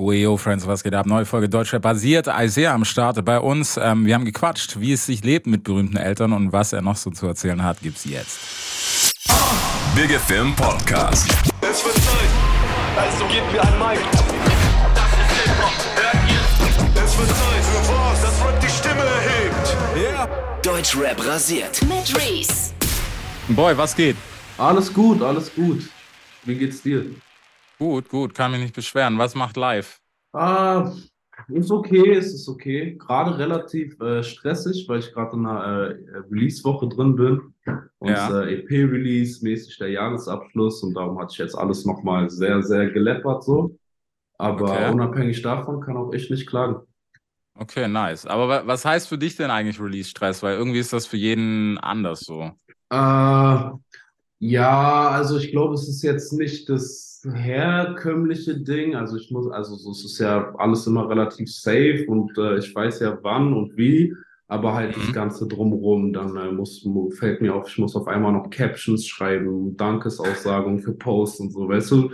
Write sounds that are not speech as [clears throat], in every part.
Yo, Friends, was geht ab? Neue Folge Deutschrap basiert. Isaiah am Start bei uns. Ähm, wir haben gequatscht, wie es sich lebt mit berühmten Eltern und was er noch so zu erzählen hat, gibt's jetzt. Big Film Podcast. Es wird Zeit, also gebt mir ein Mic. Das ist Hip-Hop, hört ihr? Es wird Zeit für was, das Rap die Stimme erhebt. Yeah. Deutschrap rasiert. Mit Reese. Boy, was geht? Alles gut, alles gut. Wie geht's dir? Gut, gut, kann mich nicht beschweren. Was macht live? Ah, ist okay, es ist okay. Gerade relativ äh, stressig, weil ich gerade in einer äh, Release-Woche drin bin. Und Ja. äh, EP-Release, mäßig der Jahresabschluss und darum hatte ich jetzt alles nochmal sehr, sehr geleppert so. Aber Okay. unabhängig davon kann auch ich nicht klagen. Okay, nice. Aber wa- was heißt für dich denn eigentlich Release-Stress? Weil irgendwie ist das für jeden anders so. Äh, ja, also ich glaube, es ist jetzt nicht das herkömmliche Ding. Also ich muss, also so, es ist ja alles immer relativ safe und äh, ich weiß ja wann und wie, aber halt das Mhm. Ganze drumherum, dann äh, muss, mu- fällt mir auf, ich muss auf einmal noch Captions schreiben, Dankesaussagen für Posts und so, weißt du?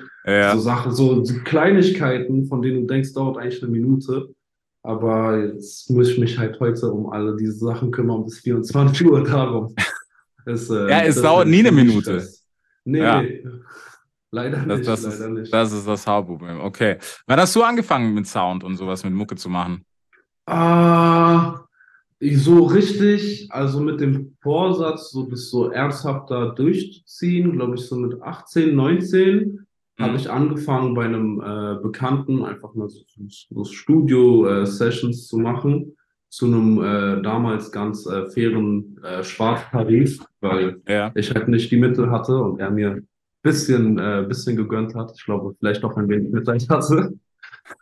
So Sachen, so, Kleinigkeiten, von denen du denkst, dauert eigentlich eine Minute. Aber jetzt muss ich mich halt heute um alle diese Sachen kümmern bis 24 Uhr darum. [laughs] Es, äh, Ja, es das dauert nie eine Minute. Stress. Nee, Ja. nee. Leider nicht, das, leider ist, nicht. das ist das Hauptproblem. Okay. Wann hast du angefangen mit Sound und sowas mit Mucke zu machen? Ah, so richtig, also mit dem Vorsatz, so das so ernsthafter durchzuziehen, glaube ich, so mit 18, 19, habe Mhm. ich angefangen bei einem äh, Bekannten einfach mal so, so Studio-Sessions zu machen, zu einem äh, damals ganz äh, fairen äh, Schwarztarif, weil Ja. ich halt nicht die Mittel hatte und er mir bisschen, äh, bisschen gegönnt hat. Ich glaube, vielleicht auch ein wenig Mitleid hatte.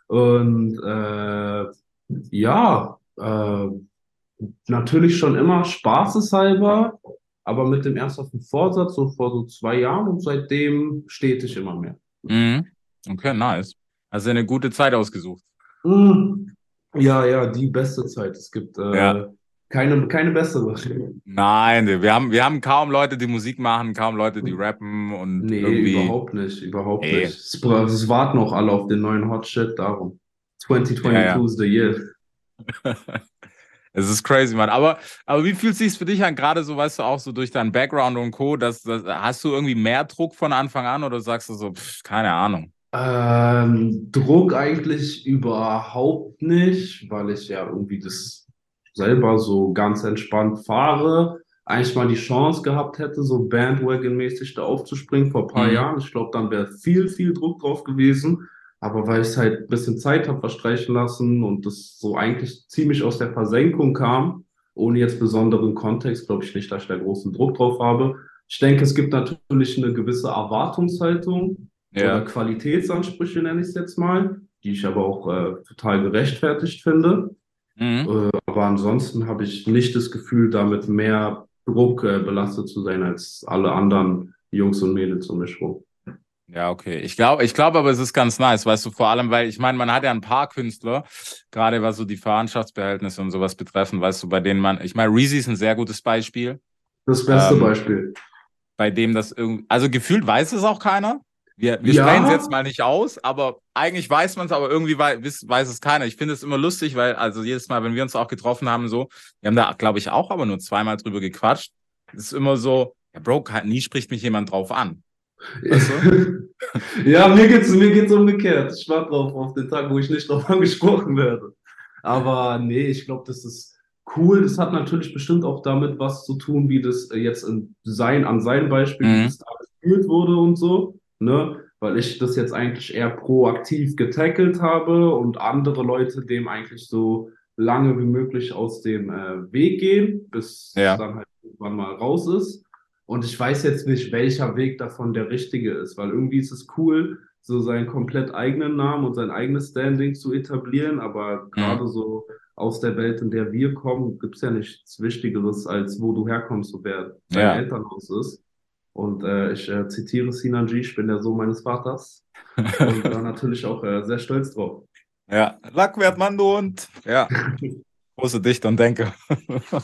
Und äh, ja, äh, natürlich schon immer spaßeshalber, aber mit dem ernsthaften Vorsatz, so vor so zwei Jahren und seitdem stetig immer mehr. Mhm. Okay, nice. Also eine gute Zeit ausgesucht. Mm, Ja, ja, die beste Zeit. Es gibt äh, Ja. Keine, keine bessere. Nein, wir haben, wir haben kaum Leute, die Musik machen, kaum Leute, die rappen und Nee, irgendwie. überhaupt nicht, überhaupt Nee. nicht. Es, es warten auch alle auf den neuen Hot Shit, darum. 2022 Ja, ja. is the year. [laughs] Es ist crazy, Mann. Aber, aber wie fühlt sich's für dich an, gerade so, weißt du, auch so durch deinen Background und Co., dass, dass, hast du irgendwie mehr Druck von Anfang an oder sagst du so, pff, keine Ahnung? Ähm, Druck eigentlich überhaupt nicht, weil ich ja irgendwie das selber so ganz entspannt fahre. Eigentlich mal die Chance gehabt hätte, so Bandwagon-mäßig da aufzuspringen vor ein paar Mhm. Jahren. Ich glaube, dann wäre viel, viel Druck drauf gewesen. Aber weil ich es halt ein bisschen Zeit habe verstreichen lassen und das so eigentlich ziemlich aus der Versenkung kam, ohne jetzt besonderen Kontext, glaube ich nicht, dass ich da großen Druck drauf habe. Ich denke, es gibt natürlich eine gewisse Erwartungshaltung oder Ja. Qualitätsansprüche, nenne ich es jetzt mal, die ich aber auch äh, total gerechtfertigt finde. Mhm. Äh, aber ansonsten habe ich nicht das Gefühl, damit mehr Druck äh, belastet zu sein als alle anderen Jungs und Mädels um mich rum. Ja, okay. Ich glaube, ich glaube aber, es ist ganz nice, weißt du, vor allem, weil ich meine, man hat ja ein paar Künstler, gerade was so die Verwandtschaftsverhältnisse und sowas betreffen, weißt du, bei denen man, ich meine, Reezy ist ein sehr gutes Beispiel, Das beste Ähm, Beispiel. bei dem das irgendwie, also gefühlt weiß es auch keiner. Wir, wir Ja. sprechen es jetzt mal nicht aus, aber eigentlich weiß man es, aber irgendwie wei weiß, weiß es keiner. Ich finde es immer lustig, weil, also jedes Mal, wenn wir uns auch getroffen haben, so, wir haben da, glaube ich, auch aber nur zweimal drüber gequatscht. Es ist immer so, ja, Bro, nie spricht mich jemand drauf an. Weißt [laughs] ja, mir geht's, mir geht's umgekehrt. Ich warte drauf, auf den Tag, wo ich nicht drauf [laughs] angesprochen werde. Aber nee, ich glaube, das ist cool. Das hat natürlich bestimmt auch damit was zu tun, wie das jetzt in sein, an seinem Beispiel, Mhm. wie das da gespielt wurde und so, ne? Weil ich das jetzt eigentlich eher proaktiv getackelt habe und andere Leute dem eigentlich so lange wie möglich aus dem äh, Weg gehen, bis Ja. es dann halt irgendwann mal raus ist. Und ich weiß jetzt nicht, welcher Weg davon der richtige ist, weil irgendwie ist es cool, so seinen komplett eigenen Namen und sein eigenes Standing zu etablieren, aber gerade so aus der Welt, in der wir kommen, gibt's ja nichts Wichtigeres, als wo du herkommst und wer dein Ja. Elternhaus ist. Und äh, ich äh, zitiere Sinan G, ich bin der Sohn meines Vaters. Und da [laughs] natürlich auch äh, sehr stolz drauf. Ja, Lackwert, du und. Ja. [laughs] Große Dichter und Denker. [laughs]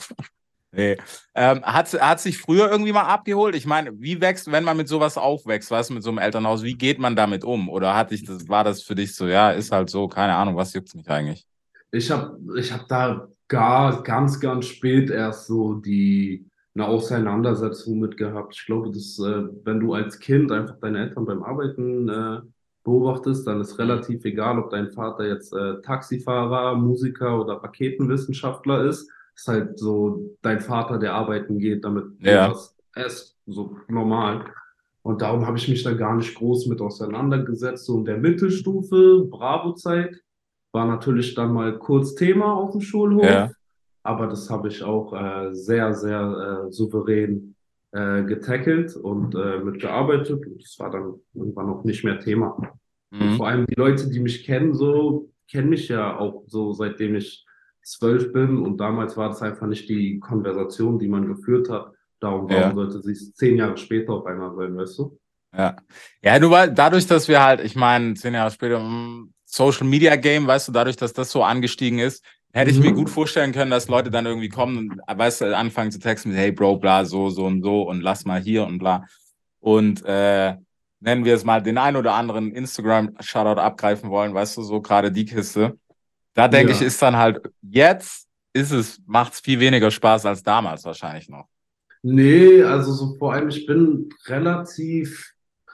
Nee. Ähm, hat, hat sich früher irgendwie mal abgeholt? Ich meine, wie wächst, wenn man mit sowas aufwächst, weißt du, mit so einem Elternhaus, wie geht man damit um? Oder hat dich das, war das für dich so, ja, ist halt so, keine Ahnung, was juckt's mich eigentlich? Ich habe ich hab da gar, ganz, ganz spät erst so die, eine Auseinandersetzung mit gehabt. Ich glaube, dass, äh, wenn du als Kind einfach deine Eltern beim Arbeiten äh, beobachtest, dann ist relativ egal, ob dein Vater jetzt äh, Taxifahrer, Musiker oder Raketenwissenschaftler ist. Ist halt so dein Vater, der arbeiten geht, damit du Ja. was esst, so normal. Und darum habe ich mich da gar nicht groß mit auseinandergesetzt. So in der Mittelstufe, Bravo-Zeit, war natürlich dann mal kurz Thema auf dem Schulhof. Ja. Aber das habe ich auch äh, sehr, sehr äh, souverän äh, getackelt und äh, mitgearbeitet. Und das war dann irgendwann auch nicht mehr Thema. Und Mhm. vor allem die Leute, die mich kennen, so kennen mich ja auch so seitdem ich zwölf bin. Und damals war das einfach nicht die Konversation, die man geführt hat. Darum, warum Ja. sollte sie es zehn Jahre später auf einmal sein, weißt du? Ja. Ja, du weil dadurch, dass wir halt, ich meine, zehn Jahre später, mm, Social Media Game, weißt du, dadurch, dass das so angestiegen ist, hätte ich mir Mhm. gut vorstellen können, dass Leute dann irgendwie kommen und, weißt du, anfangen zu texten mit, hey Bro, bla, so, so und so und lass mal hier und bla. Und äh, nennen wir es mal den ein oder anderen Instagram-Shoutout abgreifen wollen, weißt du, so gerade die Kiste. Da denke Ja. ich, ist dann halt, jetzt ist es, macht es viel weniger Spaß als damals wahrscheinlich noch. Nee, also so vor allem, ich bin relativ,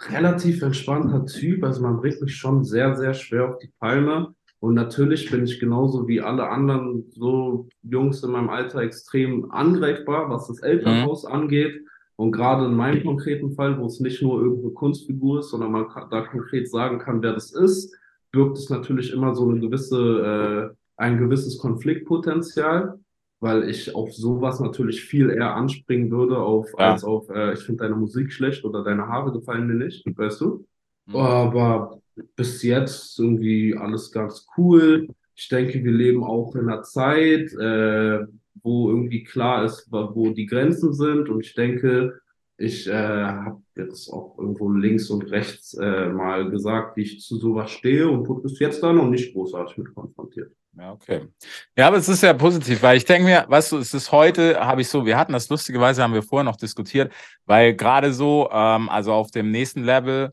relativ entspannter Typ. Also man bringt mich schon sehr, sehr schwer auf die Palme. Und natürlich bin ich genauso wie alle anderen so Jungs in meinem Alter extrem angreifbar, was das Elternhaus angeht. Und gerade in meinem konkreten Fall, wo es nicht nur irgendeine Kunstfigur ist, sondern man da konkret sagen kann, wer das ist, birgt es natürlich immer so eine gewisse, äh, ein gewisses Konfliktpotenzial weil ich auf sowas natürlich viel eher anspringen würde, auf, Ja. als auf, äh, ich finde deine Musik schlecht oder deine Haare gefallen mir nicht, weißt du? Mhm. Aber bis jetzt irgendwie alles ganz cool. Ich denke, wir leben auch in einer Zeit, äh, wo irgendwie klar ist, wo die Grenzen sind. Und ich denke, ich äh, habe jetzt auch irgendwo links und rechts äh, mal gesagt, wie ich zu sowas stehe und wurde bis jetzt da noch nicht großartig mit konfrontiert. Ja, okay. Ja, aber es ist ja positiv, weil ich denke mir, weißt du, es ist heute, habe ich so, wir hatten das lustigerweise, haben wir vorher noch diskutiert, weil gerade so, ähm, also auf dem nächsten Level,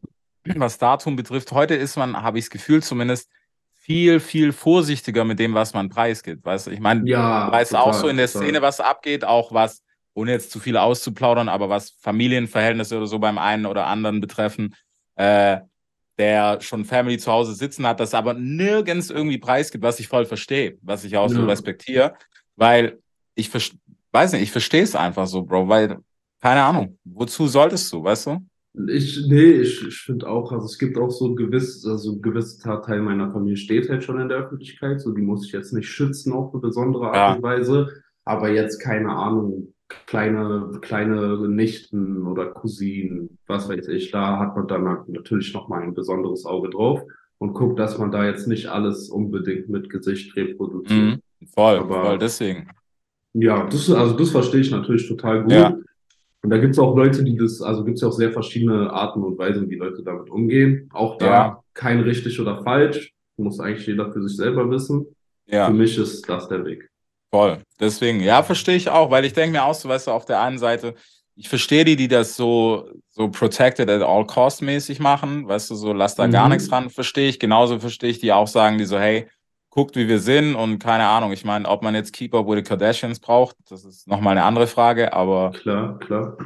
was Datum betrifft, heute ist man, habe ich das Gefühl zumindest, viel, viel vorsichtiger mit dem, was man preisgibt. Weißt du, ich meine, Ja, du weißt auch total, so in der total. Szene, was abgeht, auch was, ohne jetzt zu viel auszuplaudern, aber was Familienverhältnisse oder so beim einen oder anderen betreffen, äh, der schon Family zu Hause sitzen hat, das aber nirgends irgendwie preisgibt, was ich voll verstehe, was ich auch so Ja. respektiere, weil ich weiß nicht, ich verstehe es einfach so, Bro, weil, keine Ahnung, wozu solltest du, weißt du? Ich, nee, ich, ich finde auch, also es gibt auch so gewiss, also ein gewisser Teil meiner Familie steht halt schon in der Öffentlichkeit, so die muss ich jetzt nicht schützen auf eine besondere Art Ja. und Weise, aber jetzt keine Ahnung, kleine, kleine Nichten oder Cousinen, was weiß ich, da hat man dann natürlich nochmal ein besonderes Auge drauf und guckt, dass man da jetzt nicht alles unbedingt mit Gesicht reproduziert. Mhm. Voll, Aber- voll, deswegen. Ja, das, also das verstehe ich natürlich total gut. Ja. Und da gibt es auch Leute, die das, also gibt es ja auch sehr verschiedene Arten und Weisen, wie Leute damit umgehen. Auch da Ja. kein richtig oder falsch. Muss eigentlich jeder für sich selber wissen. Ja. Für mich ist das der Weg. Voll. Deswegen, ja, verstehe ich auch, weil ich denke mir auch so, weißt du, auf der einen Seite, ich verstehe die, die das so, so protected at all cost mäßig machen, weißt du, so lass da gar Mhm. nichts dran, verstehe ich. Genauso verstehe ich die auch sagen, die so, hey, guckt, wie wir sind und keine Ahnung. Ich meine, ob man jetzt Keep Up with the Kardashians braucht, das ist nochmal eine andere Frage, aber Klar, klar.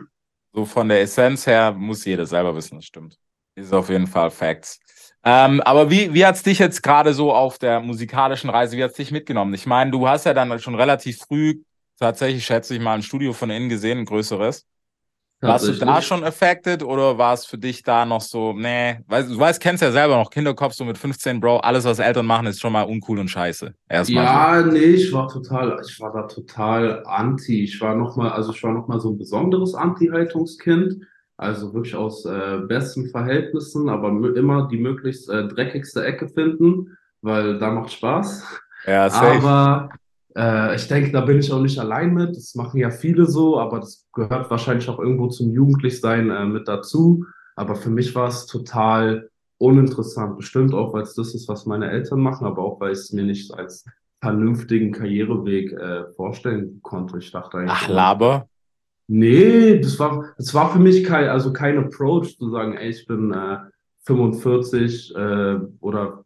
so von der Essenz her muss jeder selber wissen, das stimmt. Ist auf jeden Fall Facts. Ähm, aber wie, wie hat's dich jetzt gerade so auf der musikalischen Reise, wie hat's dich mitgenommen? Ich meine, du hast ja dann schon relativ früh tatsächlich, schätze ich mal, ein Studio von innen gesehen, ein größeres. Warst du da Tatsächlich. schon affected oder war es für dich da noch so, nee, weißt, du weißt, kennst ja selber noch Kinderkopf so mit 15, Bro, alles, was Eltern machen, ist schon mal uncool und scheiße. Erstmal. Ja, nee, ich war total, ich war da total anti. Ich war noch mal, also ich war noch mal so ein besonderes Anti-Haltungskind. Also wirklich aus äh, besten Verhältnissen, aber immer die möglichst äh, dreckigste Ecke finden, weil da macht Spaß. so. Ja, safe. Aber äh, ich denke, da bin ich auch nicht allein mit. Das machen ja viele so, aber das gehört wahrscheinlich auch irgendwo zum Jugendlichsein äh, mit dazu. Aber für mich war es total uninteressant. Bestimmt auch, weil es das ist, was meine Eltern machen, aber auch, weil ich es mir nicht als vernünftigen Karriereweg äh, vorstellen konnte. Ich dachte eigentlich, Ach, Laber. nee, das war, das war für mich kein, also kein Approach zu sagen, ey, ich bin äh, 45 äh, oder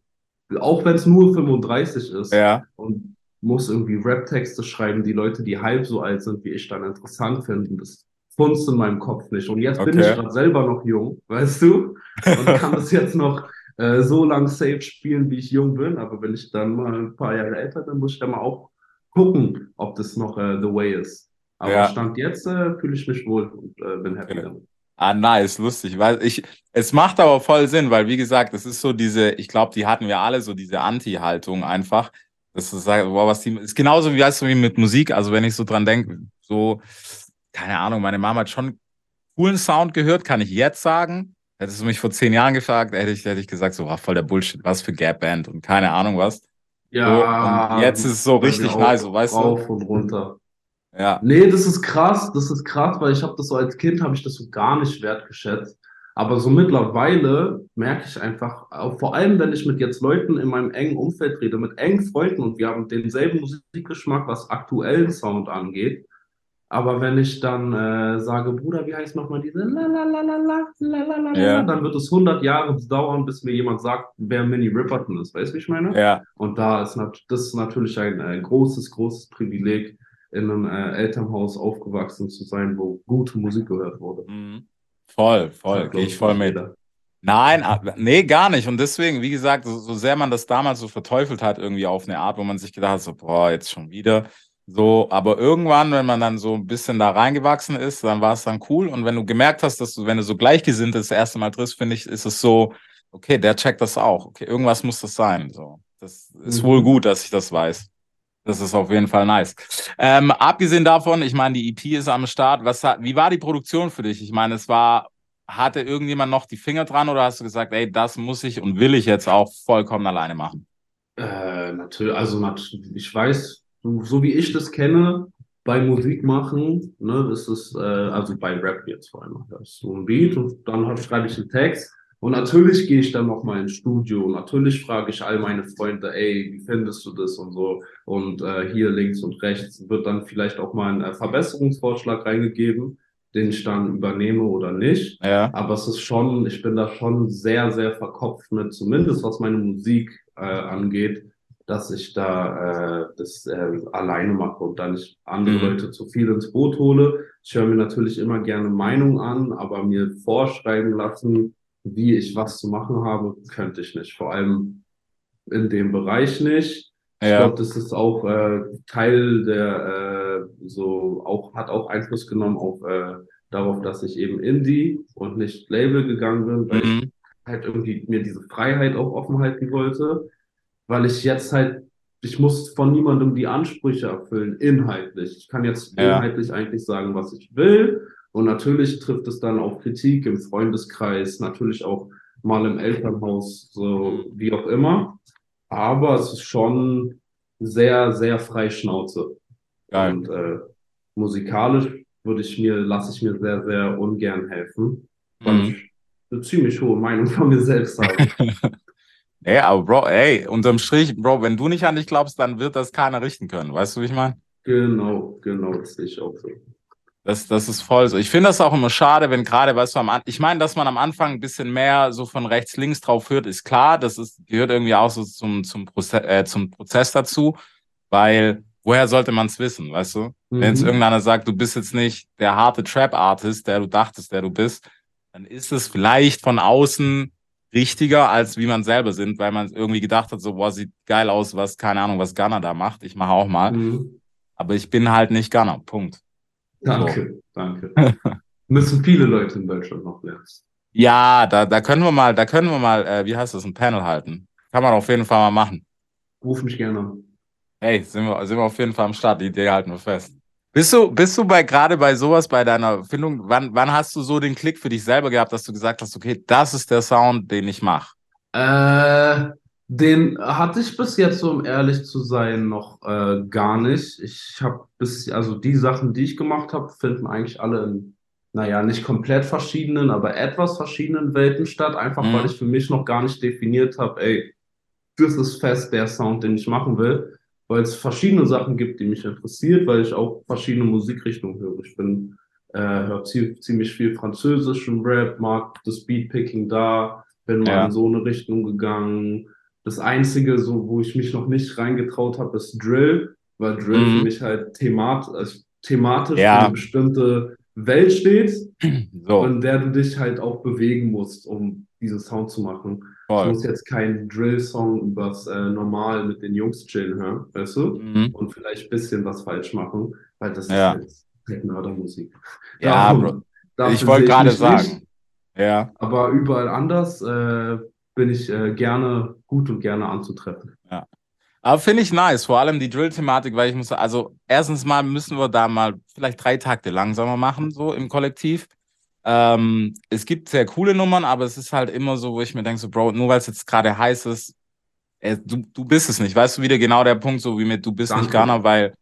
auch wenn es nur 35 ist Ja. und muss irgendwie Rap-Texte schreiben, die Leute, die halb so alt sind wie ich, dann interessant finden. Das funzt in meinem Kopf nicht. Und jetzt bin Okay. ich gerade selber noch jung, weißt du? Und [laughs] kann das jetzt noch äh, so lang safe spielen, wie ich jung bin. Aber wenn ich dann mal ein paar Jahre älter bin, muss ich dann mal auch gucken, ob das noch äh, the way ist. Aber Ja. Stand jetzt äh, fühle ich mich wohl und äh, bin happy Okay. damit. Ah, nice, lustig. Weil ich, es macht aber voll Sinn, weil wie gesagt, es ist so diese, ich glaube, die hatten wir alle so diese Anti-Haltung einfach. Das ist, boah, was die, ist genauso wie, weißt du, wie mit Musik. Also wenn ich so dran denke, so, keine Ahnung, meine Mama hat schon coolen Sound gehört, kann ich jetzt sagen. Hättest du mich vor zehn Jahren gefragt, hätte ich, hätte ich gesagt, so, ach, voll der Bullshit, was für Gap-Band und keine Ahnung was. Ja, und jetzt ist es so richtig nice, so, weißt du? Rauf und runter. Ja, Nee, das ist krass, das ist krass, weil ich habe das so als Kind habe ich das so gar nicht wertgeschätzt. Aber so mittlerweile merke ich einfach, vor allem wenn ich mit jetzt Leuten in meinem engen Umfeld rede, mit engen Freunden und wir haben denselben Musikgeschmack, was aktuellen Sound angeht. Aber wenn ich dann äh, sage, Bruder, wie heißt nochmal diese Lalalala, Lalalala, ja. dann wird es 100 Jahre dauern, bis mir jemand sagt, wer Mini Ripperton ist. Weißt du, wie ich meine? Ja. Und da ist das ist natürlich ein äh, großes, großes Privileg, in einem äh, Elternhaus aufgewachsen zu sein, wo gute Musik gehört wurde. Mhm voll, voll, gehe ich voll mit. jeder. Nein, nee, gar nicht. Und deswegen, wie gesagt, so, sehr man das damals so verteufelt hat, irgendwie auf eine Art, wo man sich gedacht hat, so, boah, jetzt schon wieder. So, aber irgendwann, wenn man dann so ein bisschen da reingewachsen ist, dann war es dann cool. Und wenn du gemerkt hast, dass du, wenn du so gleichgesinnt das erste Mal triffst, finde ich, ist es so, okay, der checkt das auch. Okay, irgendwas muss das sein. So, das ist Mhm. wohl gut, dass ich das weiß. Das ist auf jeden Fall nice. Ähm, abgesehen davon, ich meine, die EP ist am Start. Was wie war die Produktion für dich? Ich meine, es war, hatte irgendjemand noch die Finger dran oder hast du gesagt, ey, das muss ich und will ich jetzt auch vollkommen alleine machen? Äh, natürlich, also ich weiß, so, wie ich das kenne, bei Musik machen, ne, ist es, äh, also bei Rap jetzt vor allem, da ist so ein Beat und dann schreibe ich einen Text. Und natürlich gehe ich dann noch mal ins Studio und natürlich frage ich all meine Freunde, ey, wie findest du das und so. Und äh, hier links und rechts wird dann vielleicht auch mal ein äh, Verbesserungsvorschlag reingegeben, den ich dann übernehme oder nicht. Ja. Aber es ist schon, ich bin da schon sehr, sehr verkopft mit, zumindest was meine Musik äh, angeht, dass ich da äh, das äh, alleine mache und dann nicht andere Mhm. Leute zu viel ins Boot hole. Ich höre mir natürlich immer gerne Meinung an, aber mir vorschreiben lassen, wie ich was zu machen habe, könnte ich nicht. Vor allem in dem Bereich nicht. Ich Ja. glaube, das ist auch äh, Teil der äh, so auch hat auch Einfluss genommen auf äh, darauf, dass ich eben Indie und nicht Label gegangen bin, weil ich Mhm. halt irgendwie mir diese Freiheit auch offen halten wollte, weil ich jetzt halt ich muss von niemandem die Ansprüche erfüllen, inhaltlich. Ich kann jetzt Ja. inhaltlich eigentlich sagen, was ich will. Und natürlich trifft es dann auch Kritik im Freundeskreis, natürlich auch mal im Elternhaus, so wie auch immer. Aber es ist schon sehr, sehr frei Schnauze. Geil. Und äh, musikalisch würde ich mir, lasse ich mir sehr, sehr ungern helfen, weil Mhm. ich eine ziemlich hohe Meinung von mir selbst habe. [laughs] Ey, aber Bro, ey, unterm Strich, Bro, wenn du nicht an dich glaubst, dann wird das keiner richten können. Weißt du, wie ich meine? Genau, genau, das sehe ich auch so. Das, das ist voll so. Ich finde das auch immer schade, wenn gerade, weißt du, am An ich meine, dass man am Anfang ein bisschen mehr so von rechts, links drauf hört, ist klar. Das ist, gehört irgendwie auch so zum, zum, Proze äh, zum Prozess dazu, weil woher sollte man es wissen, weißt du? Wenn jetzt Mhm. irgendeiner sagt, du bist jetzt nicht der harte Trap-Artist, der du dachtest, der du bist, dann ist es vielleicht von außen richtiger, als wie man selber sind, weil man irgendwie gedacht hat, so, boah, sieht geil aus, was, keine Ahnung, was Gunner da macht. Ich mache auch mal. Mhm. Aber ich bin halt nicht Gunner. Punkt. Danke, danke. [laughs] Müssen viele Leute in Deutschland noch lernen. Ja, da, da können wir mal, da können wir mal, äh, wie heißt das, ein Panel halten. Kann man auf jeden Fall mal machen. Ruf mich gerne an. Hey, sind wir, sind wir auf jeden Fall am Start. Die Idee halten wir fest. Bist du, bist du bei, gerade bei sowas, bei deiner Findung, wann, wann hast du so den Klick für dich selber gehabt, dass du gesagt hast, okay, das ist der Sound, den ich mache? Äh, den hatte ich bis jetzt, um ehrlich zu sein, noch äh, gar nicht. Ich habe bis, also die Sachen, die ich gemacht habe, finden eigentlich alle in, naja, nicht komplett verschiedenen, aber etwas verschiedenen Welten statt, einfach Mhm. weil ich für mich noch gar nicht definiert habe, ey, das ist fest der Sound, den ich machen will. weil es verschiedene Sachen gibt, die mich interessiert, weil ich auch verschiedene Musikrichtungen höre. Ich bin äh, höre zie ziemlich viel französischen Rap, mag das Beatpicking da, bin mal Ja. in so eine Richtung gegangen. Das Einzige, so wo ich mich noch nicht reingetraut habe, ist Drill, weil Drill Mhm. für mich halt themat also thematisch Ja. für eine bestimmte Welt steht, [clears throat] So, in der du dich halt auch bewegen musst, um diesen Sound zu machen. Ich voll. muss jetzt keinen Drill-Song übers äh, normal mit den Jungs chillen hören, weißt du? Mhm. Und vielleicht ein bisschen was falsch machen, weil das Ja. ist halt, Mördermusik. Ja, Darum- Ich wollte gerade sagen. nicht, Ja, aber überall anders äh, bin ich äh, gerne gut und gerne anzutreffen. aber finde ich nice, vor allem die Drill-Thematik, weil ich muss, also erstens mal müssen wir da mal vielleicht drei Takte langsamer machen, so im Kollektiv. Ähm, es gibt sehr coole Nummern, aber es ist halt immer so, wo ich mir denke, so, Bro, nur weil es jetzt gerade heiß ist, äh, du, du bist es nicht. Weißt du, wieder genau der Punkt, so wie mit du bist nicht Danke. Ghana, weil,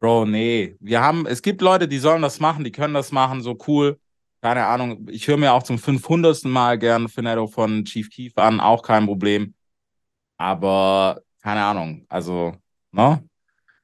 Bro, nee, wir haben, es gibt Leute, die sollen das machen, die können das machen, so cool. Keine Ahnung, ich höre mir auch zum 500. Mal gern Finetto von Chief Keef an, auch kein Problem. Aber keine Ahnung, also, ne?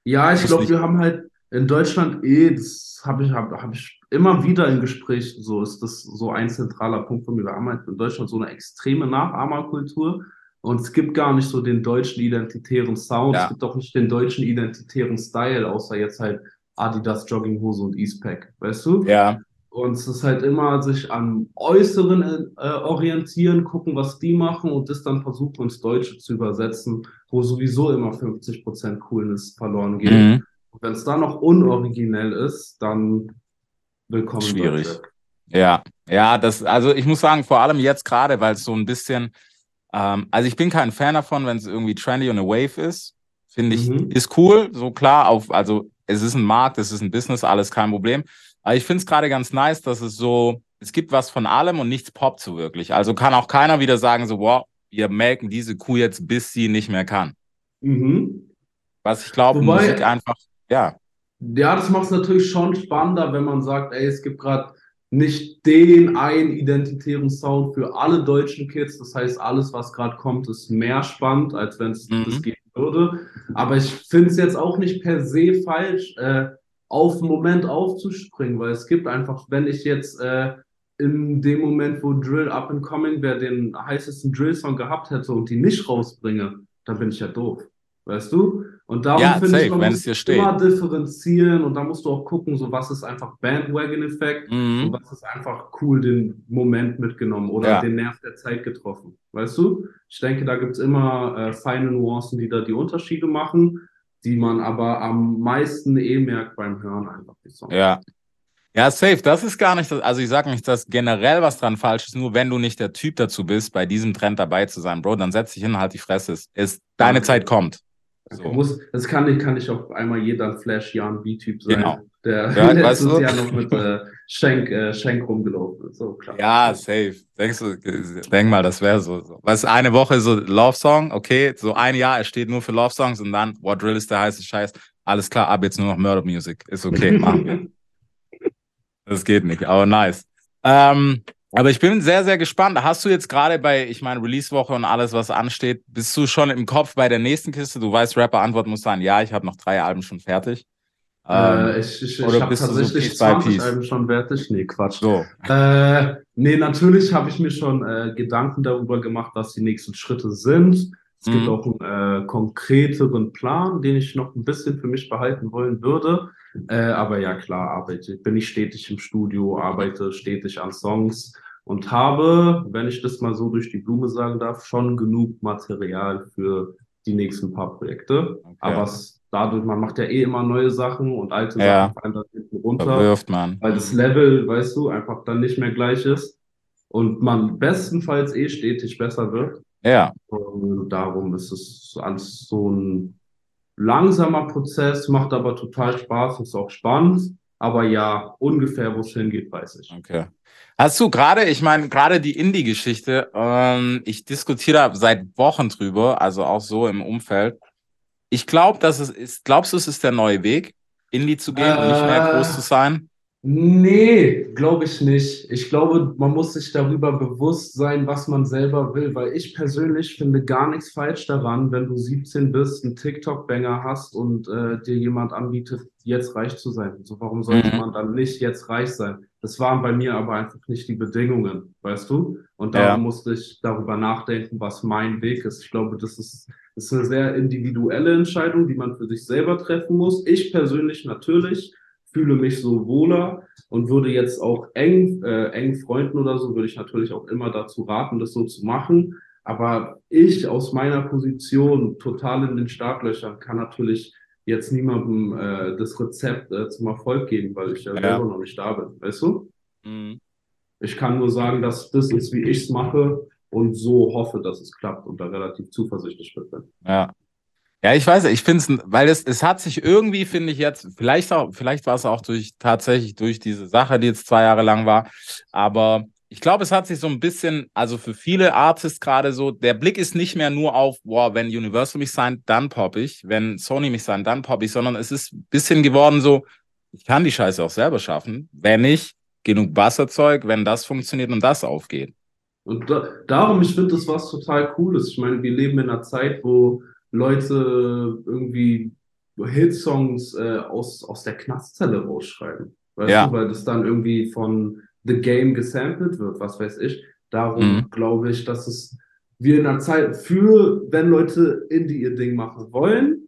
Ja, ich glaube, wir haben halt in Deutschland eh, das habe ich, hab, hab ich immer wieder in Gesprächen, so ist das so ein zentraler Punkt von mir. Wir haben halt in Deutschland so eine extreme Nachahmerkultur und es gibt gar nicht so den deutschen identitären Sound, Ja. es gibt auch nicht den deutschen identitären Style, außer jetzt halt Adidas Jogginghose und Eastpack, weißt du? Ja, Und es ist halt immer sich am Äußeren äh, orientieren, gucken, was die machen und das dann versuchen ins Deutsche zu übersetzen, wo sowieso immer 50% Coolness verloren geht. mhm. Und wenn es dann noch unoriginell ist, dann willkommen Schwierig. Ja, ja, das, also ich muss sagen, vor allem jetzt gerade, weil es so ein bisschen, ähm, also ich bin kein Fan davon, wenn es irgendwie trendy und eine Wave ist. Finde ich, Mhm. ist cool, so klar, auf, also es ist ein Markt, es ist ein Business, alles kein Problem. Aber ich finde es gerade ganz nice, dass es so, es gibt was von allem und nichts poppt so wirklich. Also kann auch keiner wieder sagen, so, wow, wir melken diese Kuh jetzt, bis sie nicht mehr kann. Mhm. Was ich glaube, Wobei- Musik einfach, ja, Ja, das macht es natürlich schon spannender, wenn man sagt, ey, es gibt gerade nicht den einen identitären Sound für alle deutschen Kids. Das heißt, alles, was gerade kommt, ist mehr spannend, als wenn es Mhm. das geben würde. Aber ich finde es jetzt auch nicht per se falsch, äh, auf den Moment aufzuspringen, weil es gibt einfach, wenn ich jetzt äh, in dem Moment, wo Drill Up and Coming wäre, den heißesten Drill-Song gehabt hätte und die nicht rausbringe, dann bin ich ja doof. Weißt du? Und darum Ja, finde ich, man muss es dir steht. immer differenzieren und da musst du auch gucken, so was ist einfach Bandwagon-Effekt und mhm. was ist einfach cool den Moment mitgenommen oder Ja. den Nerv der Zeit getroffen. Weißt du? Ich denke, da gibt's immer äh, feine Nuancen, die da die Unterschiede machen, die man aber am meisten eh merkt beim Hören einfach die Songs. Ja. Ja, safe. Das ist gar nicht, das, also ich sage nicht, dass generell was dran falsch ist, nur wenn du nicht der Typ dazu bist, bei diesem Trend dabei zu sein, Bro, dann setz dich hin, halt die Fresse. Es Ist, deine Okay. Zeit kommt. So. Muss, das kann nicht, kann nicht auf einmal jeder Flash Jan B-Typ sein, Genau. der Ja, [laughs] letztes weißt du? Jahr noch mit äh, Schenk, äh, Schenk rumgelaufen ist. So, klar. Ja, safe. Denkst du, denk mal, das wäre so, so. Was eine Woche so Love Song, okay, so ein Jahr, er steht nur für Love Songs und dann, What Drill ist der heiße Scheiß. Alles klar, ab jetzt nur noch Murder Music. Ist okay, [laughs] machen wir. Das geht nicht, aber nice. Ähm, aber ich bin sehr, sehr gespannt. Hast du jetzt gerade bei, ich meine, Release-Woche und alles, was ansteht, bist du schon im Kopf bei der nächsten Kiste? Du weißt, Rapper-Antwort muss sein, ja, ich habe noch drei Alben schon fertig. Äh, Ähm, ich ich, ich oder habe bist du so tatsächlich by 20 Piece? Alben schon fertig. Nee, Quatsch. so. Äh, nee, natürlich habe ich mir schon äh, Gedanken darüber gemacht, was die nächsten Schritte sind. Es gibt Mhm. auch einen äh, konkreteren Plan, den ich noch ein bisschen für mich behalten wollen würde. Äh, aber ja, klar, arbeite, bin ich stetig im Studio, arbeite stetig an Songs und habe, wenn ich das mal so durch die Blume sagen darf, schon genug Material für die nächsten paar Projekte. Okay. Aber es, dadurch, man macht ja eh immer neue Sachen und alte Ja. Sachen fallen dann hinten runter Verwirft man. weil das Level, weißt du, einfach dann nicht mehr gleich ist und man bestenfalls eh stetig besser wird. Ja, Und darum ist es so ein langsamer Prozess, macht aber total Spaß, ist auch spannend. Aber ja, ungefähr, wo es hingeht, weiß ich. okay. Hast du gerade, ich meine, gerade die Indie-Geschichte, ähm, ich diskutiere da seit Wochen drüber, also auch so im Umfeld. Ich glaube, dass es ist, glaubst du, es ist der neue Weg, Indie zu gehen und nicht mehr Äh. groß zu sein? Nee, glaube ich nicht. Ich glaube, man muss sich darüber bewusst sein, was man selber will, weil ich persönlich finde gar nichts falsch daran, wenn du 17 bist, einen TikTok-Banger hast und äh, dir jemand anbietet, jetzt reich zu sein. So, warum sollte Mhm. man dann nicht jetzt reich sein? Das waren bei mir aber einfach nicht die Bedingungen, weißt du? Und Ja. darum musste ich darüber nachdenken, was mein Weg ist. Ich glaube, das ist, das ist eine sehr individuelle Entscheidung, die man für sich selber treffen muss. Ich persönlich natürlich fühle mich so wohler und würde jetzt auch eng, äh, engen Freunden oder so, würde ich natürlich auch immer dazu raten, das so zu machen. Aber ich aus meiner Position total in den Startlöchern kann natürlich jetzt niemandem äh, das Rezept äh, zum Erfolg geben, weil ich ja, Ja. selber noch nicht da bin, weißt du? Mhm. Ich kann nur sagen, dass das ist, wie ich es mache und so hoffe, dass es klappt und da relativ zuversichtlich bin. Ja. Ja, ich weiß, ich finde es, weil es, es hat sich irgendwie, finde ich jetzt, vielleicht auch, vielleicht war es auch durch, tatsächlich durch diese Sache, die jetzt zwei Jahre lang war, aber ich glaube, es hat sich so ein bisschen, also für viele Artists gerade so, der Blick ist nicht mehr nur auf, boah, wenn Universal mich signed, dann pop ich, wenn Sony mich signed, dann pop ich, sondern es ist ein bisschen geworden so, ich kann die Scheiße auch selber schaffen, wenn ich genug Bass erzeug, wenn das funktioniert und das aufgeht. Und da, darum, ich finde das was total Cooles. Ich meine, wir leben in einer Zeit, wo Leute irgendwie Hitsongs äh, aus, aus der Knastzelle rausschreiben. Weißt Ja. du, weil das dann irgendwie von The Game gesampelt wird, was weiß ich. Darum Mhm. glaube ich, dass es wir in einer Zeit für, wenn Leute Indie ihr Ding machen wollen,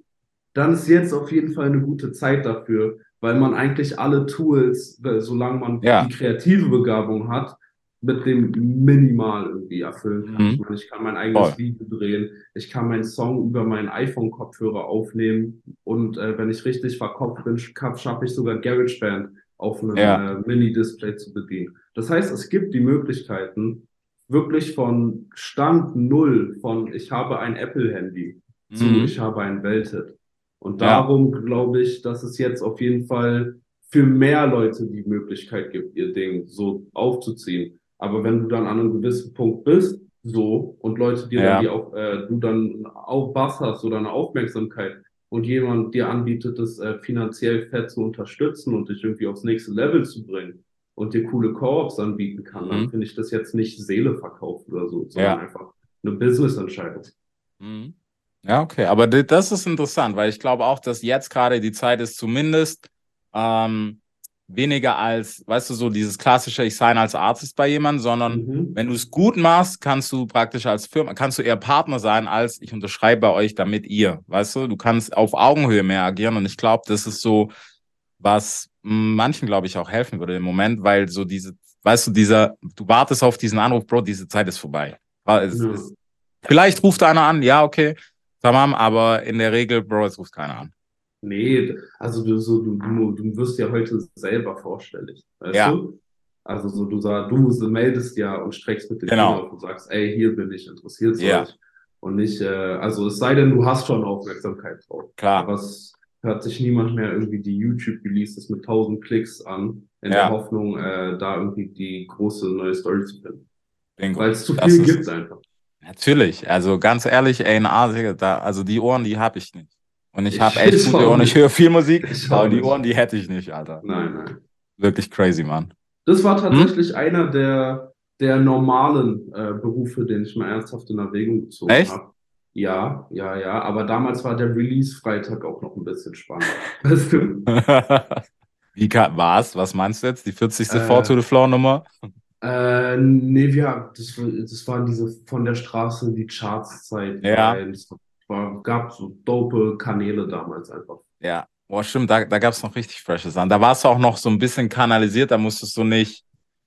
dann ist jetzt auf jeden Fall eine gute Zeit dafür, weil man eigentlich alle Tools, solange man Ja. die kreative Begabung hat, mit dem Minimal irgendwie erfüllen kann. Mhm. Ich meine, ich kann mein eigenes Voll. Video drehen, ich kann meinen Song über meinen iPhone-Kopfhörer aufnehmen und äh, wenn ich richtig verkopft bin, scha- schaffe ich sogar GarageBand auf einem Ja. äh, Mini-Display zu bedienen. Das heißt, es gibt die Möglichkeiten, wirklich von Stand Null, von ich habe ein Apple-Handy zu Mhm. ich habe ein Welthit. Und Ja. darum glaube ich, dass es jetzt auf jeden Fall für mehr Leute die Möglichkeit gibt, ihr Ding so aufzuziehen. Aber wenn du dann an einem gewissen Punkt bist, so, und Leute dir Ja. dann die auch, äh, du dann auch Bass hast oder eine Aufmerksamkeit und jemand dir anbietet, das äh, finanziell fett zu unterstützen und dich irgendwie aufs nächste Level zu bringen und dir coole Co-ops anbieten kann, dann Mhm. finde ich das jetzt nicht Seele verkauft oder so, sondern Ja. einfach eine Business-Entscheidung. Mhm. Ja, okay, aber das ist interessant, weil ich glaube auch, dass jetzt gerade die Zeit ist, zumindest ähm, weniger als, weißt du, so dieses klassische, ich sign als Artist bei jemandem, sondern Mhm. wenn du es gut machst, kannst du praktisch als Firma, kannst du eher Partner sein, als ich unterschreibe bei euch, damit ihr, weißt du, du kannst auf Augenhöhe mehr agieren und ich glaube, das ist so, was manchen, glaube ich, auch helfen würde im Moment, weil so diese, weißt du, dieser, du wartest auf diesen Anruf, Bro, diese Zeit ist vorbei. Es, Ja. es, vielleicht ruft einer an, ja, okay, tamam, aber in der Regel, Bro, es ruft keiner an. Nee, also du, so, du, du, du wirst ja heute selber vorstellig, weißt Ja. du? Also so, du sagst, du meldest ja und streckst mit dem Genau. Und sagst, ey, hier bin ich, interessiert Ja. euch. Und nicht, äh, also es sei denn, du hast schon Aufmerksamkeit drauf. Klar. Aber es hört sich niemand mehr irgendwie die YouTube-Releases mit 1000 Klicks an, in Ja. der Hoffnung, äh, da irgendwie die große neue Story zu finden. Weil es zu viel gibt einfach. Natürlich, also ganz ehrlich, A&R, Digga, da, also die Ohren, die habe ich nicht. Und ich Ich- habe [laughs] echt gute Ohren, ich höre viel Musik, aber die. Ohren, die hätte ich nicht, Alter. Nein, nein. Wirklich crazy, Mann. Das war Hm? tatsächlich einer der, der normalen äh, Berufe, den ich mal ernsthaft in Erwägung gezogen Echt? habe. Ja, ja, ja. Aber damals war der Release-Freitag auch noch ein bisschen spannender. [laughs] [laughs] Weißt du? Wie kann, was? Meinst du jetzt? Die 40. Äh, Four to the Floor Nummer? Äh, nee, wir, das, das war diese von der Straße die Charts-Zeit. Ja. Es war, gab so dope Kanäle damals einfach. Ja. Boah, stimmt, da, da gab es noch richtig frische Sachen. Da warst du auch noch so ein bisschen kanalisiert, da musstest du nicht.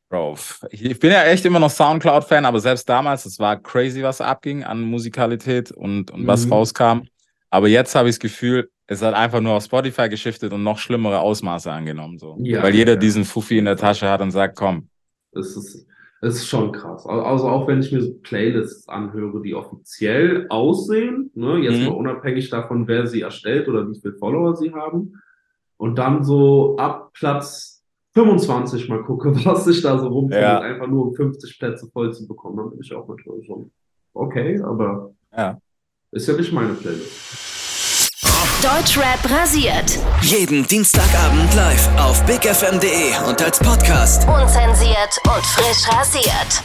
Bro, ich bin ja echt immer noch Soundcloud-Fan, aber selbst damals, es war crazy, was abging an Musikalität und, und was Mhm. rauskam. Aber jetzt habe ich das Gefühl, es hat einfach nur auf Spotify geschiftet und noch schlimmere Ausmaße angenommen. So. Ja, Weil jeder ja. diesen Fuffi in der Tasche hat und sagt, komm, Das ist, das ist schon krass. Al- Also auch wenn ich mir so Playlists anhöre, die offiziell aussehen, ne, jetzt Mhm. mal unabhängig davon, wer sie erstellt oder wie viele Follower sie haben, und dann so ab Platz 25 mal gucke, [laughs] was sich da so rumfindet, Ja. einfach nur um 50 Plätze voll zu bekommen, dann bin ich auch natürlich schon okay, aber ja. ist ja nicht meine Playlist. Deutschrap rasiert. Jeden Dienstagabend live auf bigfm.de und als Podcast. Unzensiert und frisch rasiert.